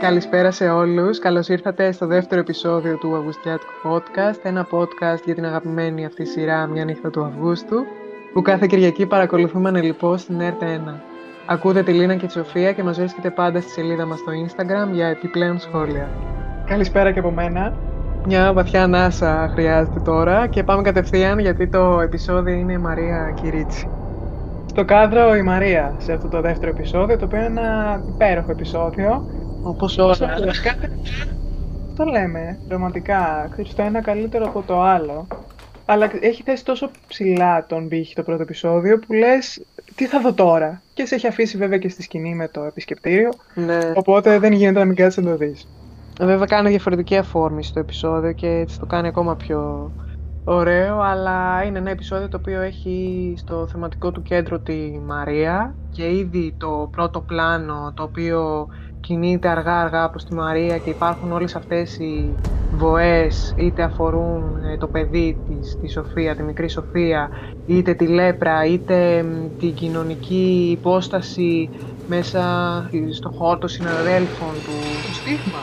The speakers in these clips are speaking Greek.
Καλησπέρα σε όλους. Καλώς ήρθατε στο δεύτερο επεισόδιο του Αυγουστιάτικου Podcast, ένα podcast για την αγαπημένη αυτή σειρά «Μια νύχτα του Αυγούστου», που κάθε Κυριακή παρακολουθούμε ανελειπώς στην ΕΡΤ1. Ακούτε τη Λίνα και τη Σοφία και μας βρίσκεται πάντα στη σελίδα μας στο Instagram για επιπλέον σχόλια. Καλησπέρα και από μένα. Μια βαθιά ανάσα χρειάζεται τώρα και πάμε κατευθείαν γιατί το επεισόδιο είναι Μαρία Κυρίτσι. Στο κάδρο η Μαρία σε αυτό το δεύτερο επεισόδιο, το οποίο είναι ένα υπέροχο επεισόδιο. Όπως όλα. Το λέμε, ρομαντικά. Ξέρεις, το ένα καλύτερο από το άλλο. Αλλά έχει θέσει τόσο ψηλά τον πύχη το πρώτο επεισόδιο που λες τι θα δω τώρα; Και σε έχει αφήσει βέβαια και στη σκηνή με το επισκεπτήριο. Ναι. Οπότε δεν γίνεται να μην κάτσεις να το δεις. Βέβαια κάνει διαφορετική αφόρμηση το επεισόδιο και έτσι το κάνει ακόμα πιο ωραίο, αλλά είναι ένα επεισόδιο το οποίο έχει στο θεματικό του κέντρο τη Μαρία και ήδη το πρώτο πλάνο το οποίο κινείται αργά-αργά προς τη Μαρία και υπάρχουν όλες αυτές οι βοές είτε αφορούν ε, το παιδί της, τη Σοφία, τη μικρή Σοφία είτε τη λέπρα, είτε την κοινωνική υπόσταση μέσα στο χώρο των συναδέλφων του. Το στίγμα.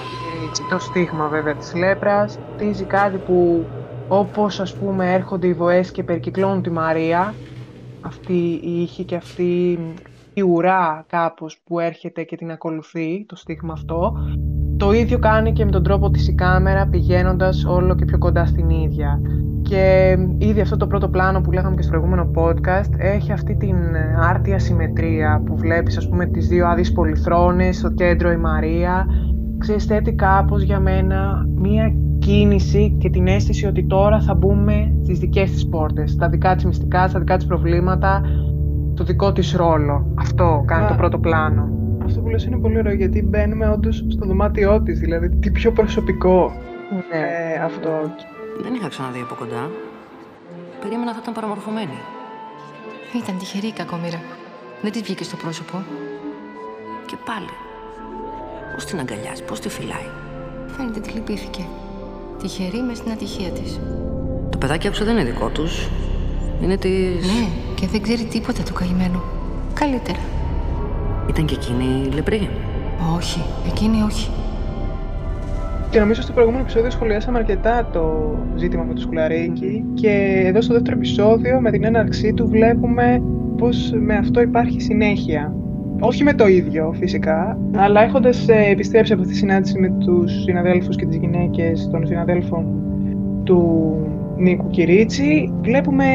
Το στίγμα βέβαια της λέπρας. Τίζει κάτι που όπως ας πούμε έρχονται οι βοές και περικυκλώνουν τη Μαρία αυτή η ήχη και αυτή η ουρά κάπως που έρχεται και την ακολουθεί το στίγμα αυτό το ίδιο κάνει και με τον τρόπο της η κάμερα πηγαίνοντας όλο και πιο κοντά στην ίδια. Και ήδη αυτό το πρώτο πλάνο που λέγαμε και στο προηγούμενο podcast έχει αυτή την άρτια συμμετρία που βλέπεις ας πούμε τις δύο άδειες πολυθρόνες στο κέντρο η Μαρία. Ξέρεις θέτει κάπως για μένα μία κίνηση και την αίσθηση ότι τώρα θα μπούμε στις δικές της πόρτες, στα δικά της μυστικά, στα δικά της προβλήματα, το δικό της ρόλο. Αυτό κάνει το πρώτο πλάνο. Αυτό που λες είναι πολύ ωραίο γιατί μπαίνουμε όντως στο δωμάτιό της, δηλαδή τι πιο προσωπικό Ναι. ε, αυτό. Δεν είχα ξαναδεί από κοντά. Περίμενα θα ήταν παραμορφωμένη. Ήταν τυχερή η κακομοίρα. Δεν της βγήκε στο πρόσωπο. Και πάλι. Πώς την αγκαλιάζει, πώς τη φυλάει. Φαίνεται τη λυπήθηκε. Τυχερή μες στην ατυχία της. Το παιδάκι άκουσα δεν είναι δικό τους. Είναι της... Ναι, και δεν ξέρει τίποτα του καημένου. Καλύτερα. Ήταν και εκείνη λεπρή. Όχι, εκείνη όχι. Και νομίζω στο προηγούμενο επεισόδιο σχολιάσαμε αρκετά το ζήτημα με το σκουλαρίκι και εδώ στο δεύτερο επεισόδιο με την έναρξή του βλέπουμε πως με αυτό υπάρχει συνέχεια. Όχι με το ίδιο φυσικά, αλλά έχοντας ε, επιστρέψει από αυτή τη συνάντηση με τους συναδέλφους και τις γυναίκες των συναδέλφων του Νίκου Κυρίτσι, βλέπουμε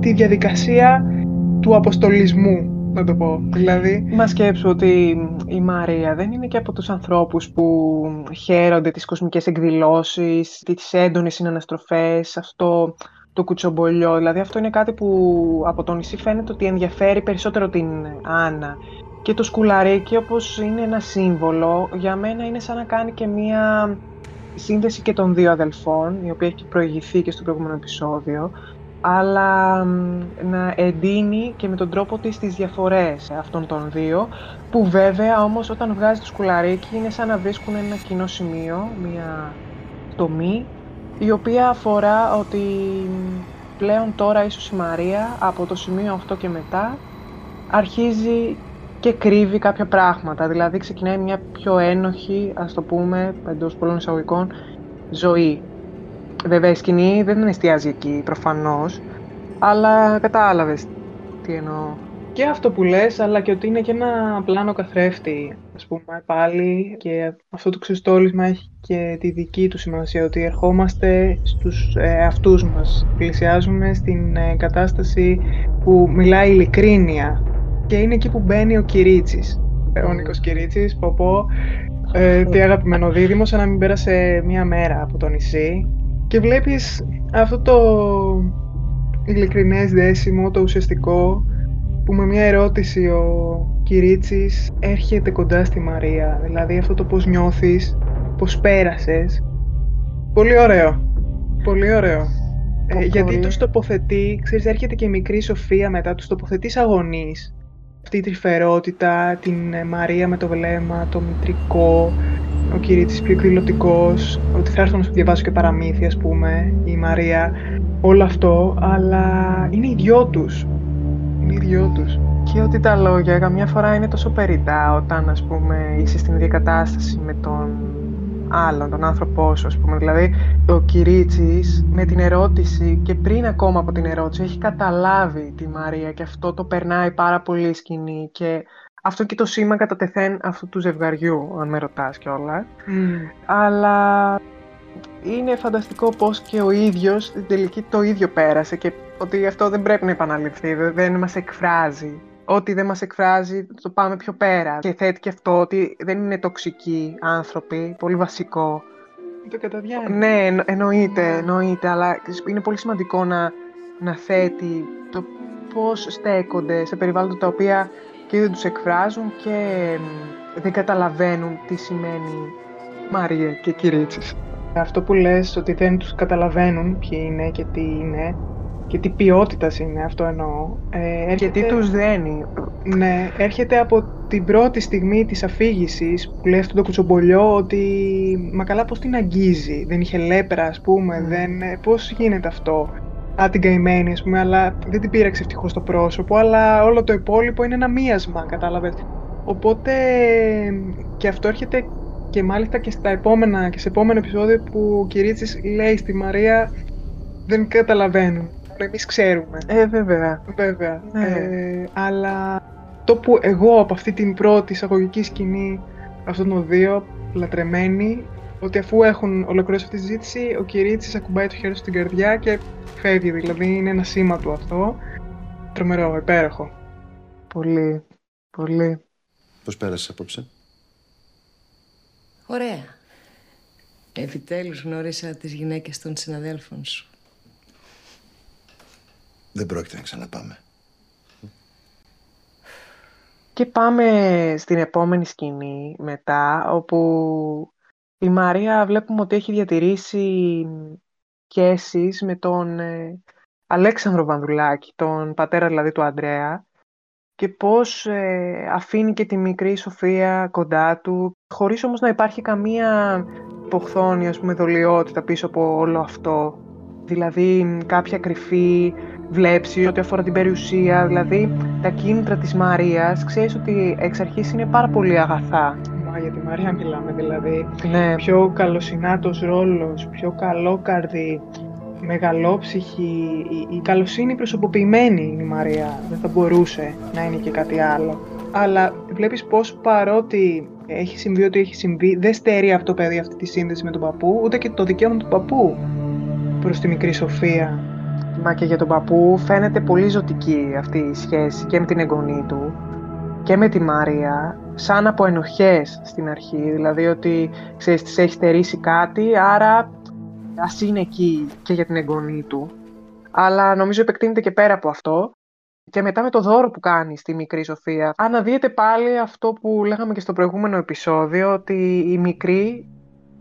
τη διαδικασία του αποστολισμού, να το πω. Δηλαδή, Μα σκέψου ότι η Μαρία δεν είναι και από τους ανθρώπους που χαίρονται τις κοσμικές εκδηλώσεις, τις έντονες συναναστροφές, αυτό το κουτσομπολιό. Δηλαδή αυτό είναι κάτι που από το νησί φαίνεται ότι ενδιαφέρει περισσότερο την Άννα. Και το σκουλαρίκι όπως είναι ένα σύμβολο, για μένα είναι σαν να κάνει και μία σύνδεση και των δύο αδελφών, η οποία έχει προηγηθεί και στο προηγούμενο επεισόδιο, αλλά μ, να εντείνει και με τον τρόπο της τις διαφορές αυτών των δύο, που βέβαια όμως όταν βγάζει το σκουλαρίκι είναι σαν να βρίσκουν ένα κοινό σημείο, μια τομή, η οποία αφορά ότι μ, πλέον τώρα ίσως η Μαρία από το σημείο αυτό και μετά αρχίζει και κρύβει κάποια πράγματα. Δηλαδή ξεκινάει μια πιο ένοχη, ας το πούμε, εντός πολλών εισαγωγικών, ζωή. Βέβαια η σκηνή δεν εστιάζει εκεί προφανώς, αλλά κατάλαβες τι εννοώ. και αυτό που λες, αλλά και ότι είναι και ένα πλάνο καθρέφτη, ας πούμε, πάλι. Και αυτό το ξεστόλισμα έχει και τη δική του σημασία, ότι ερχόμαστε στους ε, αυτούς μας. Πλησιάζουμε στην ε, κατάσταση που μιλάει ειλικρίνεια. Και είναι εκεί που μπαίνει ο Κυρίτσης. Ε, Ο Νίκος Κυρίτσης, πω πω, ε, τι αγαπημένο δίδυμο, σαν να μην πέρασε μία μέρα από το νησί. Και βλέπεις αυτό το ειλικρινές δέσιμο, το ουσιαστικό, που με μια ερώτηση ο Κυρίτσης έρχεται κοντά στη Μαρία. Δηλαδή αυτό το πώς νιώθεις, πώς πέρασες. Πολύ ωραίο. Πολύ ωραίο. Ε, Πω, γιατί πολύ. τους τοποθετεί, ξέρεις, έρχεται και η μικρή Σοφία μετά, τους τοποθετείς σαν γονείς. Αυτή η τρυφερότητα, την ε, Μαρία με το βλέμμα, το μητρικό, ο Κυρίτσης πιο εκδηλωτικός, ότι θα έρθω να σου διαβάσω και παραμύθια, ας πούμε, η Μαρία, όλο αυτό, αλλά είναι οι δυο τους. τον ίδιο τους. Και ότι τα λόγια καμιά φορά είναι τόσο περιτά όταν ας πούμε είσαι στην ίδια κατάσταση με τον άλλον, τον άνθρωπό σου ας πούμε. Δηλαδή ο Κυρίτσης με την ερώτηση και πριν ακόμα από την ερώτηση έχει καταλάβει τη Μαρία και αυτό το περνάει πάρα πολύ σκηνή και αυτό και το σήμα κατά τεθέν αυτού του ζευγαριού, αν με ρωτάς κιόλα. Αλλά είναι φανταστικό πώς και ο ίδιος στην τελική το ίδιο πέρασε και ότι αυτό δεν πρέπει να επαναληφθεί, δεν μας εκφράζει. Ό,τι δεν μας εκφράζει το πάμε πιο πέρα. Και θέτει και αυτό ότι δεν είναι τοξικοί άνθρωποι, πολύ βασικό. Το καταδιάνει. Ναι, εννοείται, εννοείται, αλλά είναι πολύ σημαντικό να, να θέτει το πώς στέκονται σε περιβάλλοντα τα οποία και δεν τους εκφράζουν και δεν καταλαβαίνουν τι σημαίνει Μαρία και Κυρίτσης. Αυτό που λες ότι δεν τους καταλαβαίνουν ποιοι είναι και τι είναι και τι ποιότητας είναι, αυτό εννοώ. Ε, έρχεται... Και τι τους δένει. Ναι, έρχεται από την πρώτη στιγμή της αφήγησης που λέει αυτό το κουτσομπολιό ότι μα καλά πώς την αγγίζει, δεν είχε λέπρα ας πούμε, mm. δεν... Ε, πώς γίνεται αυτό. Α, την καημένη ας πούμε, αλλά δεν την πήραξε ευτυχώς το πρόσωπο, αλλά όλο το υπόλοιπο είναι ένα μίασμα, κατάλαβες. Οπότε και αυτό έρχεται και μάλιστα και στα επόμενα και σε επόμενο επεισόδιο που ο Κυρίτσης λέει στη Μαρία δεν καταλαβαίνουν. Εμείς ξέρουμε. Ε, βέβαια. Βέβαια. Ναι. Ε, αλλά το που εγώ από αυτή την πρώτη εισαγωγική σκηνή αυτών των δύο λατρεμένοι ότι αφού έχουν ολοκληρώσει αυτή τη συζήτηση, ο Κυρίτσης ακουμπάει το χέρι στην καρδιά και φεύγει. Δηλαδή είναι ένα σήμα του αυτό. Τρομερό, υπέροχο. Πολύ, πολύ. Πώς πέρασες απόψε; Ωραία. Επιτέλους γνώρισα τις γυναίκες των συναδέλφων σου. Δεν πρόκειται να ξαναπάμε. Και πάμε στην επόμενη σκηνή μετά, όπου η Μαρία βλέπουμε ότι έχει διατηρήσει σχέσεις με τον ε, Αλέξανδρο Βανδουλάκη, τον πατέρα δηλαδή του Αντρέα, και πώς ε, αφήνει και τη μικρή Σοφία κοντά του, χωρίς όμως να υπάρχει καμία υποχθόνια, ας πούμε, δολιότητα πίσω από όλο αυτό. Δηλαδή κάποια κρυφή βλέψη ό,τι αφορά την περιουσία, δηλαδή τα κίνητρα της Μαρίας, ξέρεις ότι εξ αρχής είναι πάρα πολύ αγαθά. Μα για τη Μαρία μιλάμε δηλαδή. Ναι. Πιο καλοσυνάτος ρόλος, πιο καλόκαρδη, μεγαλόψυχη, η, η καλοσύνη προσωποποιημένη είναι η Μαρία. Δεν θα μπορούσε να είναι και κάτι άλλο. Αλλά βλέπεις πως παρότι έχει συμβεί ό,τι έχει συμβεί, δεν στερεί αυτό το παιδί αυτή τη σύνδεση με τον παππού, ούτε και το δικαίωμα του παππού προς τη μικρή Σοφία. Μα και για τον παππού φαίνεται πολύ ζωτική αυτή η σχέση και με την εγγονή του και με τη Μαρία, σαν από ενοχές στην αρχή, δηλαδή ότι ξέρεις, της έχει στερήσει κάτι, άρα ας είναι εκεί και για την εγγονή του. Αλλά νομίζω επεκτείνεται και πέρα από αυτό. Και μετά με το δώρο που κάνει στη μικρή Σοφία, αναδύεται πάλι αυτό που λέγαμε και στο προηγούμενο επεισόδιο, ότι η μικρή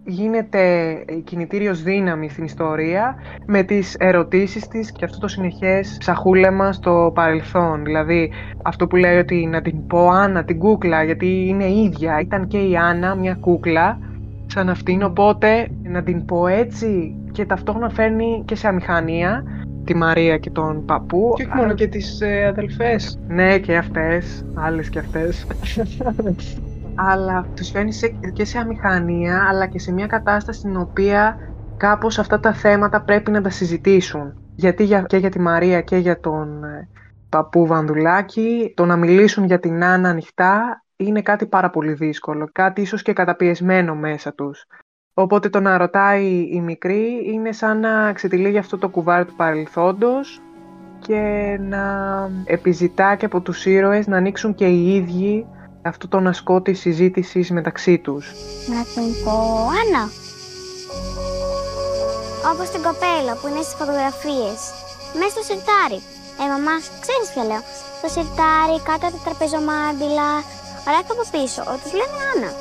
γίνεται κινητήριος δύναμη στην ιστορία με τις ερωτήσεις της και αυτό το συνεχές ψαχούλεμα στο παρελθόν. Δηλαδή αυτό που λέει ότι να την πω Άννα την κούκλα γιατί είναι ίδια. Ήταν και η Άννα μια κούκλα σαν αυτήν οπότε να την πω έτσι και ταυτόχρονα φέρνει και σε αμηχανία τη Μαρία και τον παππού. Και όχι μόνο και τις ε, αδελφές. Ναι και αυτές, άλλες και αυτές. αλλά τους φέρνει και σε αμηχανία, αλλά και σε μια κατάσταση στην οποία κάπως αυτά τα θέματα πρέπει να τα συζητήσουν. Γιατί για, και για τη Μαρία και για τον ε, παππού Βανδουλάκη, το να μιλήσουν για την Άννα ανοιχτά είναι κάτι πάρα πολύ δύσκολο, κάτι ίσως και καταπιεσμένο μέσα τους. Οπότε το να ρωτάει η μικρή είναι σαν να ξετυλίγει αυτό το κουβάρι του παρελθόντος και να επιζητά και από τους ήρωες να ανοίξουν και οι ίδιοι αυτό το ασκό τη συζήτησης μεταξύ τους. Να την πω Άννα. Όπως την κοπέλα που είναι στις φωτογραφίες. Μέσα στο σιρτάρι. Ε, μαμά, ξέρεις ποια λέω. Στο σιρτάρι, κάτω από τα τραπεζομάντιλα. Αλλά και από πίσω, ότι λένε Άννα.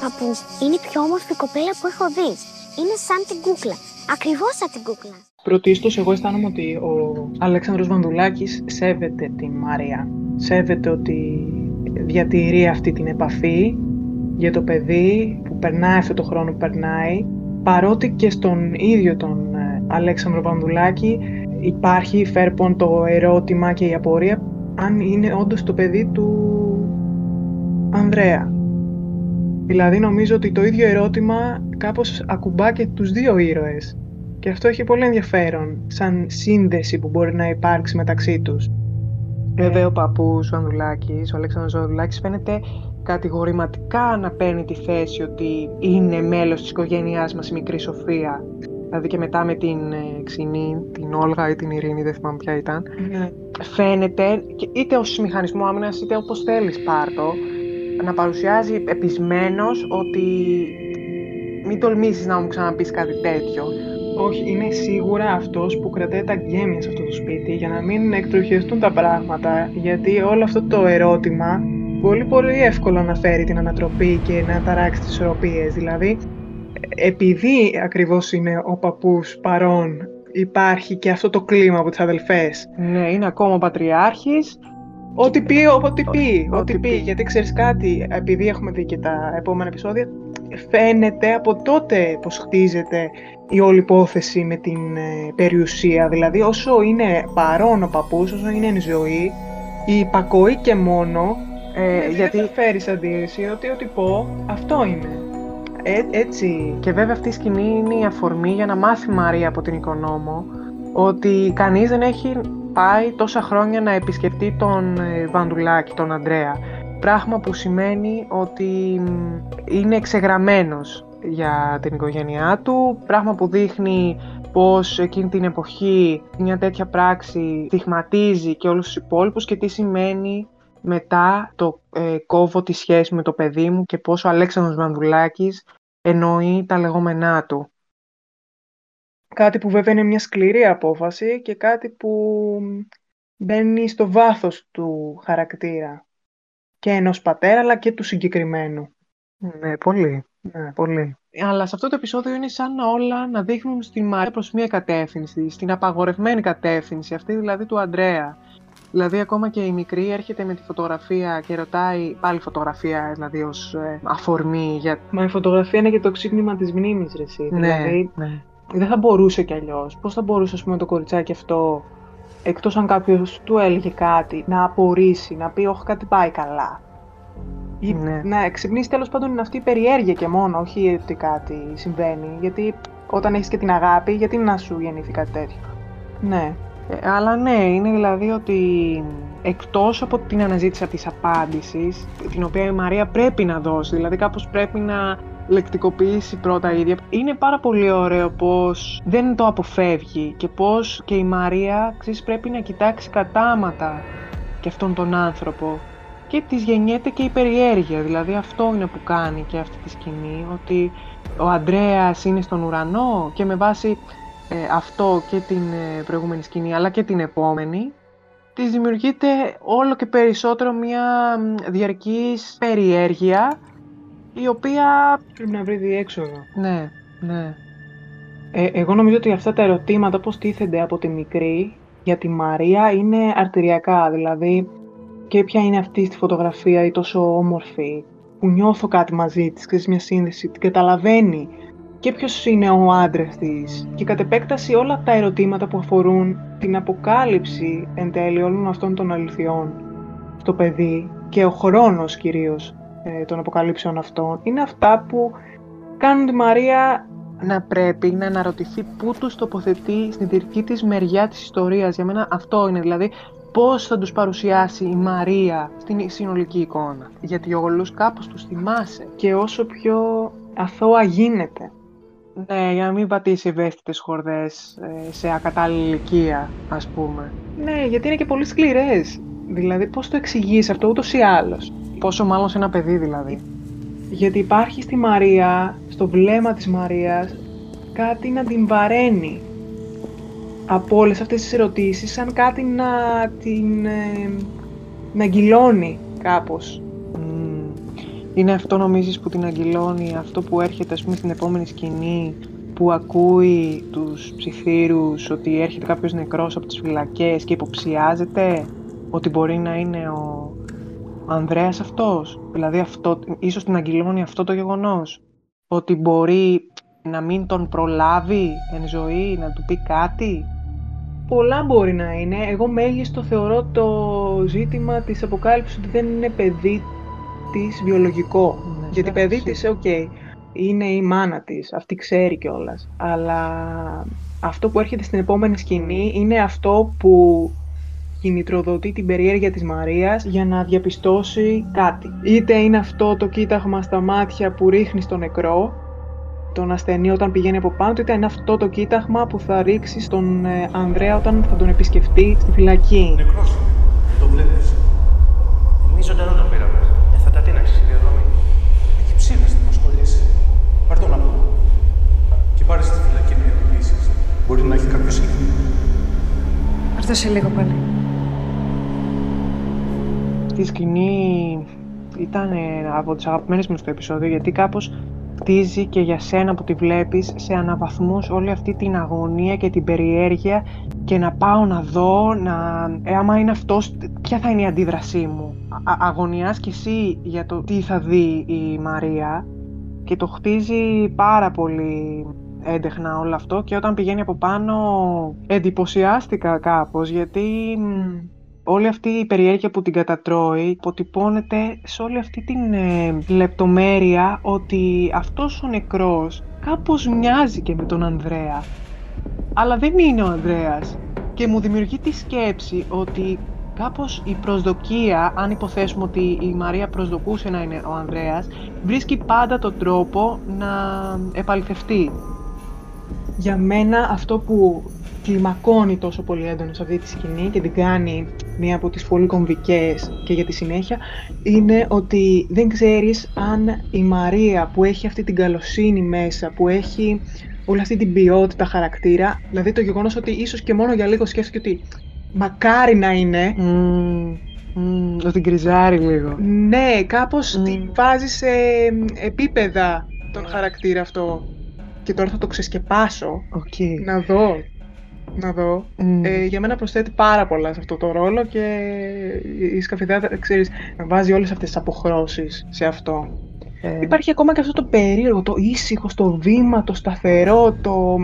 Παππούς, είναι η πιο όμορφη κοπέλα που έχω δει. Είναι σαν την κούκλα. Ακριβώς σαν την κούκλα. Πρωτίστως, εγώ αισθάνομαι ότι ο Αλέξανδρος Βανδουλάκης σέβεται την Μαρία. Σέβεται ότι διατηρεί αυτή την επαφή για το παιδί που περνάει αυτό το χρόνο που περνάει παρότι και στον ίδιο τον ε, Αλέξανδρο Πανδουλάκη υπάρχει φέρπον το ερώτημα και η απορία αν είναι όντως το παιδί του Ανδρέα. Δηλαδή νομίζω ότι το ίδιο ερώτημα κάπως ακουμπά και τους δύο ήρωες. Και αυτό έχει πολύ ενδιαφέρον, σαν σύνδεση που μπορεί να υπάρξει μεταξύ τους. Βέβαια ο παππούς ο Ανδουλάκης, ο Αλέξανδρος Ανδουλάκης φαίνεται κατηγορηματικά να παίρνει τη θέση ότι είναι μέλος της οικογένειάς μας η μικρή Σοφία. Δηλαδή και μετά με την ε, Ξινή, την Όλγα ή την Ειρήνη, δεν θυμάμαι ποια ήταν. Ναι. Φαίνεται, είτε ως μηχανισμό άμυνας είτε όπως θέλεις πάρτο, να παρουσιάζει επισμένος ότι μην τολμήσεις να μου ξαναπείς κάτι τέτοιο. Όχι, είναι σίγουρα αυτός που κρατάει τα γκέμια σε αυτό το σπίτι για να μην εκτροχιαστούν τα πράγματα, γιατί όλο αυτό το ερώτημα πολύ πολύ εύκολο να φέρει την ανατροπή και να ταράξει τις ισορροπίες. Δηλαδή, επειδή ακριβώς είναι ο παππούς παρόν, υπάρχει και αυτό το κλίμα από τις αδελφές. Ναι, είναι ακόμα ο πατριάρχης. Ό,τι πει, ό,τι πει, Ό,τι ό,τι πει. πει. Γιατί ξέρεις κάτι, επειδή έχουμε δει και τα επόμενα επεισόδια, φαίνεται από τότε πως χτίζεται η όλη υπόθεση με την ε, περιουσία. Δηλαδή όσο είναι παρόν ο παππούς, όσο είναι εν ζωή, η υπακοή και μόνο, Ε, γιατί γιατί δεν φέρει αντίρρηση ότι ό,τι πω, αυτό είναι. Ε, έτσι. Και βέβαια αυτή η σκηνή είναι η αφορμή για να μάθει η Μαρία από την οικονόμο ότι κανείς δεν έχει πάει τόσα χρόνια να επισκεφτεί τον ε, Βαντουλάκη, τον Αντρέα. Πράγμα που σημαίνει ότι μ, είναι εξεγραμμένος για την οικογένειά του, πράγμα που δείχνει πως εκείνη την εποχή μια τέτοια πράξη στιγματίζει και όλους τους υπόλοιπους και τι σημαίνει μετά το ε, κόβω τη σχέση με το παιδί μου και πως ο Αλέξανδρος Βανδουλάκης εννοεί τα λεγόμενά του. Κάτι που βέβαια είναι μια σκληρή απόφαση και κάτι που μπαίνει στο βάθος του χαρακτήρα. Και ενός πατέρα αλλά και του συγκεκριμένου. Ναι, πολύ. Ναι, πολύ. Αλλά σε αυτό το επεισόδιο είναι σαν όλα να δείχνουν στην Μαρία προς μία κατεύθυνση, στην απαγορευμένη κατεύθυνση, αυτή δηλαδή του Αντρέα. Δηλαδή ακόμα και η μικρή έρχεται με τη φωτογραφία και ρωτάει πάλι φωτογραφία δηλαδή ως ε, αφορμή για... Μα η φωτογραφία είναι και το ξύπνημα της μνήμης, ρε εσύ. Δηλαδή, ναι. Δεν θα μπορούσε κι αλλιώς. Πώς θα μπορούσε, ας πούμε, το κοριτσάκι αυτό, εκτός αν κάποιος του έλεγε κάτι, να απορρίσει, να πει «Όχι, κάτι πάει καλά». Ή Ναι. να ξυπνήσει τέλος πάντων είναι αυτή η περιέργεια και μόνο, όχι ότι κάτι συμβαίνει. Γιατί όταν έχεις και την αγάπη, γιατί να σου γεννήθει κάτι τέτοιο. Ναι. Ε, αλλά ναι, είναι δηλαδή ότι εκτός από την αναζήτηση αυτής της απάντησης, την οποία η Μαρία πρέπει να δώσει, δηλαδή κάπως πρέπει να λεκτικοποιήσει πρώτα η ίδια, είναι πάρα πολύ ωραίο πως δεν το αποφεύγει και πως και η Μαρία ξέρεις, πρέπει να κοιτάξει κατάματα και αυτόν τον άνθρωπο. Και της γεννιέται και η περιέργεια, δηλαδή αυτό είναι που κάνει και αυτή τη σκηνή, ότι ο Ανδρέας είναι στον ουρανό και με βάση ε, αυτό και την ε, προηγούμενη σκηνή αλλά και την επόμενη της δημιουργείται όλο και περισσότερο μια μ, διαρκής περιέργεια η οποία... Πρέπει να βρει διέξοδο. Ναι, ναι. Ε, εγώ νομίζω ότι αυτά τα ερωτήματα πώς τίθενται από τη μικρή για τη Μαρία είναι αρτηριακά. Δηλαδή, και ποια είναι αυτή στη φωτογραφία η τόσο όμορφη, που νιώθω κάτι μαζί της, ξέρεις, μια σύνδεση, την καταλαβαίνει. Και ποιος είναι ο άντρας της. Και κατ' επέκταση όλα τα ερωτήματα που αφορούν την αποκάλυψη εν τέλει όλων αυτών των αληθιών στο παιδί και ο χρόνος κυρίως ε, των αποκαλύψεων αυτών είναι αυτά που κάνουν τη Μαρία Να πρέπει να αναρωτηθεί πού τους τοποθετεί στην δική της μεριά της ιστορίας. Για μένα αυτό είναι, δηλαδή πώς θα τους παρουσιάσει η Μαρία στην συνολική εικόνα. Γιατί όλους κάπως τους θυμάσαι. και όσο πιο αθώα γίνεται. Ναι, για να μην πατήσει ευαίσθητες χορδές ε, σε ακατάλληλη ηλικία, ας πούμε. Ναι, γιατί είναι και πολύ σκληρές. Δηλαδή, πώς το εξηγείς αυτό ούτως ή άλλως; Πόσο μάλλον σε ένα παιδί δηλαδή. Γιατί υπάρχει στη Μαρία, στο βλέμμα της Μαρίας, κάτι να την βαραίνει. Από όλες αυτές τις ερωτήσεις, σαν κάτι να την... ε, να αγγυλώνει κάπως. Μμμ. Είναι αυτό νομίζεις που την αγγυλώνει, αυτό που έρχεται ας πούμε στην επόμενη σκηνή που ακούει τους ψιθύρους ότι έρχεται κάποιος νεκρός από τις φυλακές και υποψιάζεται ότι μπορεί να είναι ο, ο Ανδρέας αυτός. Δηλαδή αυτό, ίσως την αγγυλώνει αυτό το γεγονός. Ότι μπορεί να μην τον προλάβει εν ζωή, να του πει κάτι; πολλά μπορεί να είναι. Εγώ μέγιστο θεωρώ το ζήτημα της αποκάλυψης ότι δεν είναι παιδί της βιολογικό. Ναι, Γιατί εντάξει. παιδί της, οκ, είναι η μάνα της, αυτή ξέρει κιόλας. Αλλά αυτό που έρχεται στην επόμενη σκηνή είναι αυτό που κινητροδοτεί την περιέργεια της Μαρίας για να διαπιστώσει κάτι. Είτε είναι αυτό το κοίταγμα στα μάτια που ρίχνει στο νεκρό, τον ασθενή όταν πηγαίνει από πάνω του, είτε είναι αυτό το κοίταγμα που θα ρίξει στον ε, Ανδρέα όταν θα τον επισκεφτεί στη φυλακή. Νεκρός είναι. Δεν το βλέπεις. Εμείς ζωντανό τον πήραμε. Ε, θα τα τίναξες στη διαδρομή. Έχει ψήφα στην μοσχολήση. Πάρ' τον από. Και πάρε στη φυλακή να ερωτήσεις. Μπορεί να έχει κάποιο σύγκριτο. Έρθω σε λίγο πάλι. Αυτή η σκηνή ήταν ε, από τις αγαπημένες μου στο επεισόδιο γιατί κάπως χτίζει και για σένα που τη βλέπεις σε αναβαθμούς όλη αυτή την αγωνία και την περιέργεια και να πάω να δω, να... Ε, άμα είναι αυτός, ποια θα είναι η αντίδρασή μου. Α- αγωνιάς κι εσύ για το τι θα δει η Μαρία και το χτίζει πάρα πολύ έντεχνα όλο αυτό και όταν πηγαίνει από πάνω εντυπωσιάστηκα κάπως γιατί μ, όλη αυτή η περιέργεια που την κατατρώει αποτυπώνεται σε όλη αυτή την ε, λεπτομέρεια ότι αυτός ο νεκρός κάπως μοιάζει και με τον Ανδρέα αλλά δεν είναι ο Ανδρέας και μου δημιουργεί τη σκέψη ότι κάπως η προσδοκία, αν υποθέσουμε ότι η Μαρία προσδοκούσε να είναι ο Ανδρέας, βρίσκει πάντα τον τρόπο να επαληθευτεί. Για μένα αυτό που κλιμακώνει τόσο πολύ έντονος σε αυτή τη σκηνή και την κάνει μία από τις πολύ κομβικές και για τη συνέχεια είναι ότι δεν ξέρεις αν η Μαρία που έχει αυτή την καλοσύνη μέσα, που έχει όλη αυτή την ποιότητα χαρακτήρα, δηλαδή το γεγονός ότι ίσως και μόνο για λίγο σκέφτηκε ότι μακάρι να είναι, Μμμ, μμμ, ότι γκριζάρει λίγο. ναι, κάπως Μμ. την βάζει σε επίπεδα τον χαρακτήρα αυτό. Και τώρα θα το ξεσκεπάσω, Οκ. να δω, να δω. Μμ. Ε, για μένα προσθέτει πάρα πολλά σε αυτό το ρόλο και η Σκαφιδά τα, ξέρεις, βάζει όλες αυτές τις αποχρώσεις σε αυτό. Ε, Υπάρχει ακόμα και αυτό το περίεργο, το ήσυχο, το βήμα, το σταθερό, το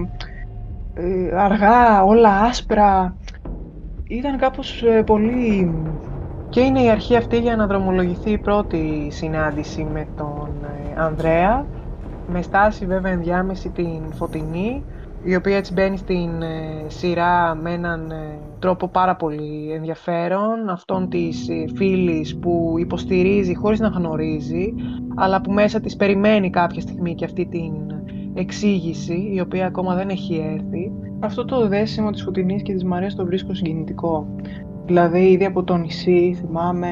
ε, αργά, όλα άσπρα. Ήταν κάπως ε, πολύ... Και είναι η αρχή αυτή για να δρομολογηθεί η πρώτη συνάντηση με τον ε, Ανδρέα με στάση βέβαια ενδιάμεση την Φωτεινή η οποία έτσι μπαίνει στην ε, σειρά με έναν ε, τρόπο πάρα πολύ ενδιαφέρον αυτόν της ε, φίλης που υποστηρίζει χωρίς να γνωρίζει αλλά που μέσα της περιμένει κάποια στιγμή και αυτή την εξήγηση η οποία ακόμα δεν έχει έρθει Αυτό το δέσιμο της Φωτεινής και της Μαρίας το βρίσκω συγκινητικό. Δηλαδή, ήδη από το νησί θυμάμαι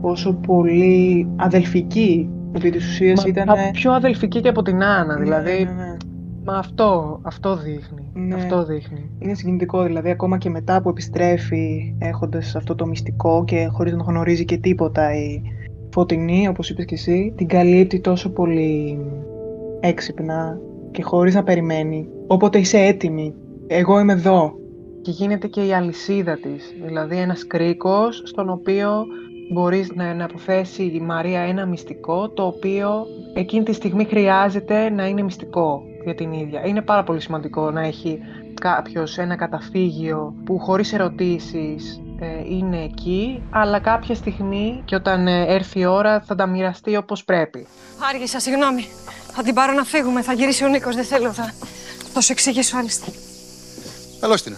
πόσο πολύ αδελφική επί της ουσίας Μα, ήταν... μα πιο αδελφική και από την Άννα δηλαδή Ναι, ναι, ναι. Μα αυτό, αυτό δείχνει. Ναι. Αυτό δείχνει. Είναι συγκινητικό, δηλαδή ακόμα και μετά που επιστρέφει έχοντας αυτό το μυστικό και χωρίς να γνωρίζει και τίποτα η Φωτεινή, όπως είπες και εσύ, την καλύπτει τόσο πολύ έξυπνα και χωρίς να περιμένει. Όποτε είσαι έτοιμη, εγώ είμαι εδώ. Και γίνεται και η αλυσίδα της. Δηλαδή ένας κρίκος στον οποίο μπορείς να, να αποθέσει η Μαρία ένα μυστικό το οποίο εκείνη τη στιγμή χρειάζεται να είναι μυστικό για την ίδια. Είναι πάρα πολύ σημαντικό να έχει κάποιος ένα καταφύγιο που χωρίς ερωτήσεις ε, είναι εκεί, αλλά κάποια στιγμή και όταν ε, έρθει η ώρα θα τα μοιραστεί όπως πρέπει. Άργησα, συγγνώμη. Θα την πάρω να φύγουμε. Θα γυρίσει ο Νίκος. Δεν θέλω. Θα, θα σου εξηγήσω άλλιστα. Καλώς την.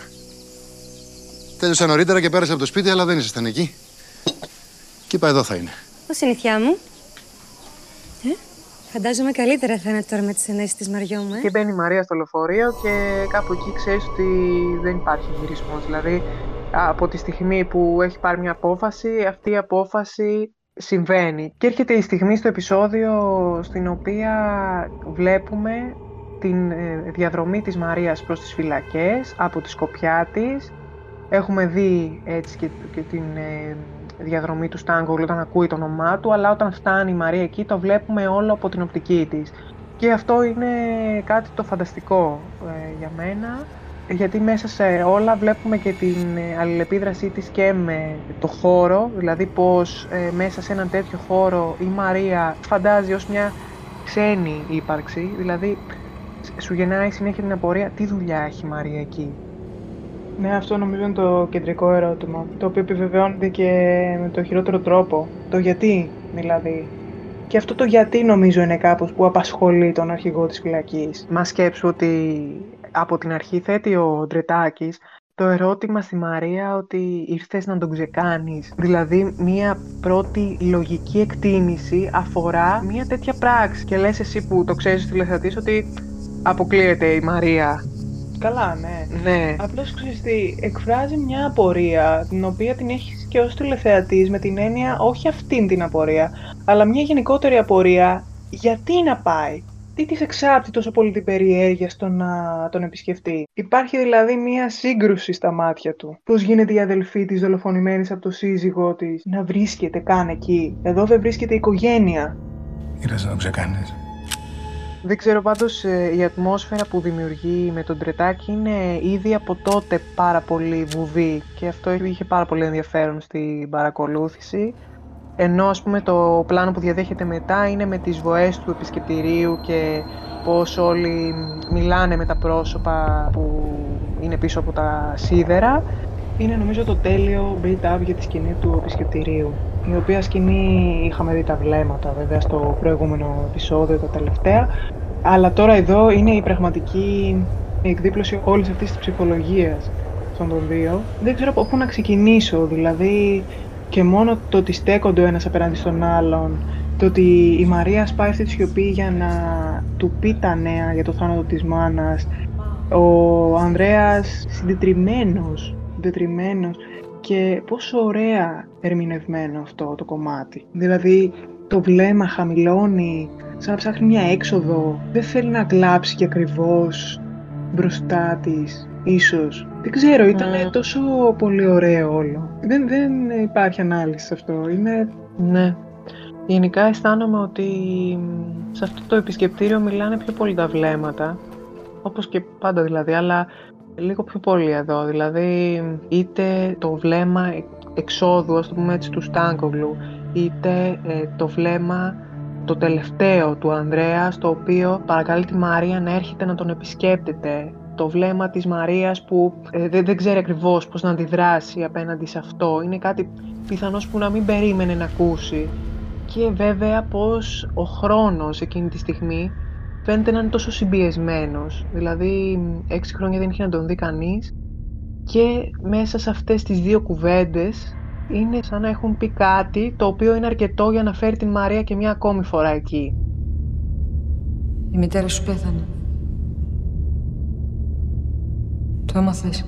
Τέλειωσα νωρίτερα και πέρασα από το σπίτι, αλλά δεν ήσασταν εκεί. Και είπα εδώ θα είναι. Πώς είναι η θιά μου; Ε, φαντάζομαι καλύτερα θα είναι τώρα με τις ενέσεις της Μαριό μου, ε. Και μπαίνει η Μαρία στο λεωφορείο και κάπου εκεί ξέρεις ότι δεν υπάρχει γυρισμός. Δηλαδή από τη στιγμή που έχει πάρει μια απόφαση, αυτή η απόφαση συμβαίνει. Και έρχεται η στιγμή στο επεισόδιο στην οποία βλέπουμε την ε, διαδρομή της Μαρίας προς τις φυλακές από τη σκοπιά της. Έχουμε δει έτσι και, και την ε, διαδρομή του Στάνγκολ όταν ακούει το όνομά του, αλλά όταν φτάνει η Μαρία εκεί το βλέπουμε όλο από την οπτική της. Και αυτό είναι κάτι το φανταστικό ε, για μένα, γιατί μέσα σε όλα βλέπουμε και την ε, αλληλεπίδρασή της και με το χώρο, δηλαδή πως ε, μέσα σε έναν τέτοιο χώρο η Μαρία φαντάζει ως μια ξένη ύπαρξη, δηλαδή σου γεννάει συνέχεια την απορία τι δουλειά έχει η Μαρία εκεί; Ναι, αυτό νομίζω είναι το κεντρικό ερώτημα, το οποίο επιβεβαιώνεται και με το χειρότερο τρόπο. Το γιατί, δηλαδή. Και αυτό το γιατί νομίζω είναι κάπως που απασχολεί τον αρχηγό της φυλακής. Μα σκέψου ότι από την αρχή θέτει ο Ντρετάκης το ερώτημα στη Μαρία ότι ήρθες να τον ξεκάνεις. Δηλαδή, μία πρώτη λογική εκτίμηση αφορά μία τέτοια πράξη. Και λες εσύ που το ξέρεις τηλεθεατής ότι αποκλείεται η Μαρία. Καλά, ναι. Ναι. Απλώς ξέρεις τι, εκφράζει μια απορία, την οποία την έχεις και ως τηλεθεατής με την έννοια όχι αυτήν την απορία, αλλά μια γενικότερη απορία γιατί να πάει; Τι της εξάπτει τόσο πολύ την περιέργεια στο να τον επισκεφτεί; Υπάρχει δηλαδή μία σύγκρουση στα μάτια του. Πώς γίνεται η αδελφή της δολοφονημένης από το σύζυγό της να βρίσκεται καν εκεί; Εδώ δεν βρίσκεται η οικογένεια. Ήρθες να τον ξεκάνεις; Δεν ξέρω πάντως ε, η ατμόσφαιρα που δημιουργεί με τον Τρετάκη είναι ήδη από τότε πάρα πολύ βουβή και αυτό είχε πάρα πολύ ενδιαφέρον στην παρακολούθηση. Ενώ ας πούμε το πλάνο που διαδέχεται μετά είναι με τις βοές του επισκεπτηρίου και πώς όλοι μιλάνε με τα πρόσωπα που είναι πίσω από τα σίδερα. Είναι νομίζω το τέλειο build-up για τη σκηνή του επισκεπτηρίου. Η οποία σκηνή είχαμε δει τα βλέμματα βέβαια στο προηγούμενο επεισόδιο, τα τελευταία. Αλλά τώρα εδώ είναι η πραγματική εκδίπλωση όλης αυτής της ψυχολογίας των των δύο. Δεν ξέρω από πού να ξεκινήσω, δηλαδή και μόνο το ότι στέκονται ο ένας απέναντι στον άλλον, το ότι η Μαρία σπάει αυτή τη σιωπή για να του πει τα νέα για το θάνατο της μάνας, ο Ανδρέας συντετριμένος, συντετριμένος και πόσο ωραία ερμηνευμένο αυτό το κομμάτι. Δηλαδή το βλέμμα χαμηλώνει, σαν να ψάχνει μια έξοδο, δεν θέλει να κλάψει και ακριβώς μπροστά της, ίσως. Δεν ξέρω, ήταν Ναι. τόσο πολύ ωραίο όλο. Δεν, δεν υπάρχει ανάλυση σε αυτό, είναι... Ναι. Γενικά αισθάνομαι ότι μ, σε αυτό το επισκεπτήριο μιλάνε πιο πολύ τα βλέμματα, όπως και πάντα δηλαδή, αλλά λίγο πιο πολύ εδώ. Δηλαδή, είτε το βλέμμα ε- εξόδου, ας το πούμε έτσι, του Στάνκογλου, είτε ε, το βλέμμα το τελευταίο του Ανδρέας, στο οποίο παρακαλεί τη Μαρία να έρχεται να τον επισκέπτεται. Το βλέμμα της Μαρίας που ε, δεν, δεν ξέρει ακριβώς πώς να αντιδράσει απέναντι σε αυτό. Είναι κάτι πιθανώς που να μην περίμενε να ακούσει. Και βέβαια πως ο χρόνος εκείνη τη στιγμή φαίνεται να είναι τόσο συμπιεσμένος. Δηλαδή έξι χρόνια δεν είχε να τον δει κανείς και μέσα σε αυτές τις δύο κουβέντες είναι σαν να έχουν πει κάτι το οποίο είναι αρκετό για να φέρει την Μαρία και μια ακόμη φορά εκεί. Η μητέρα σου πέθανε. Το έμαθες.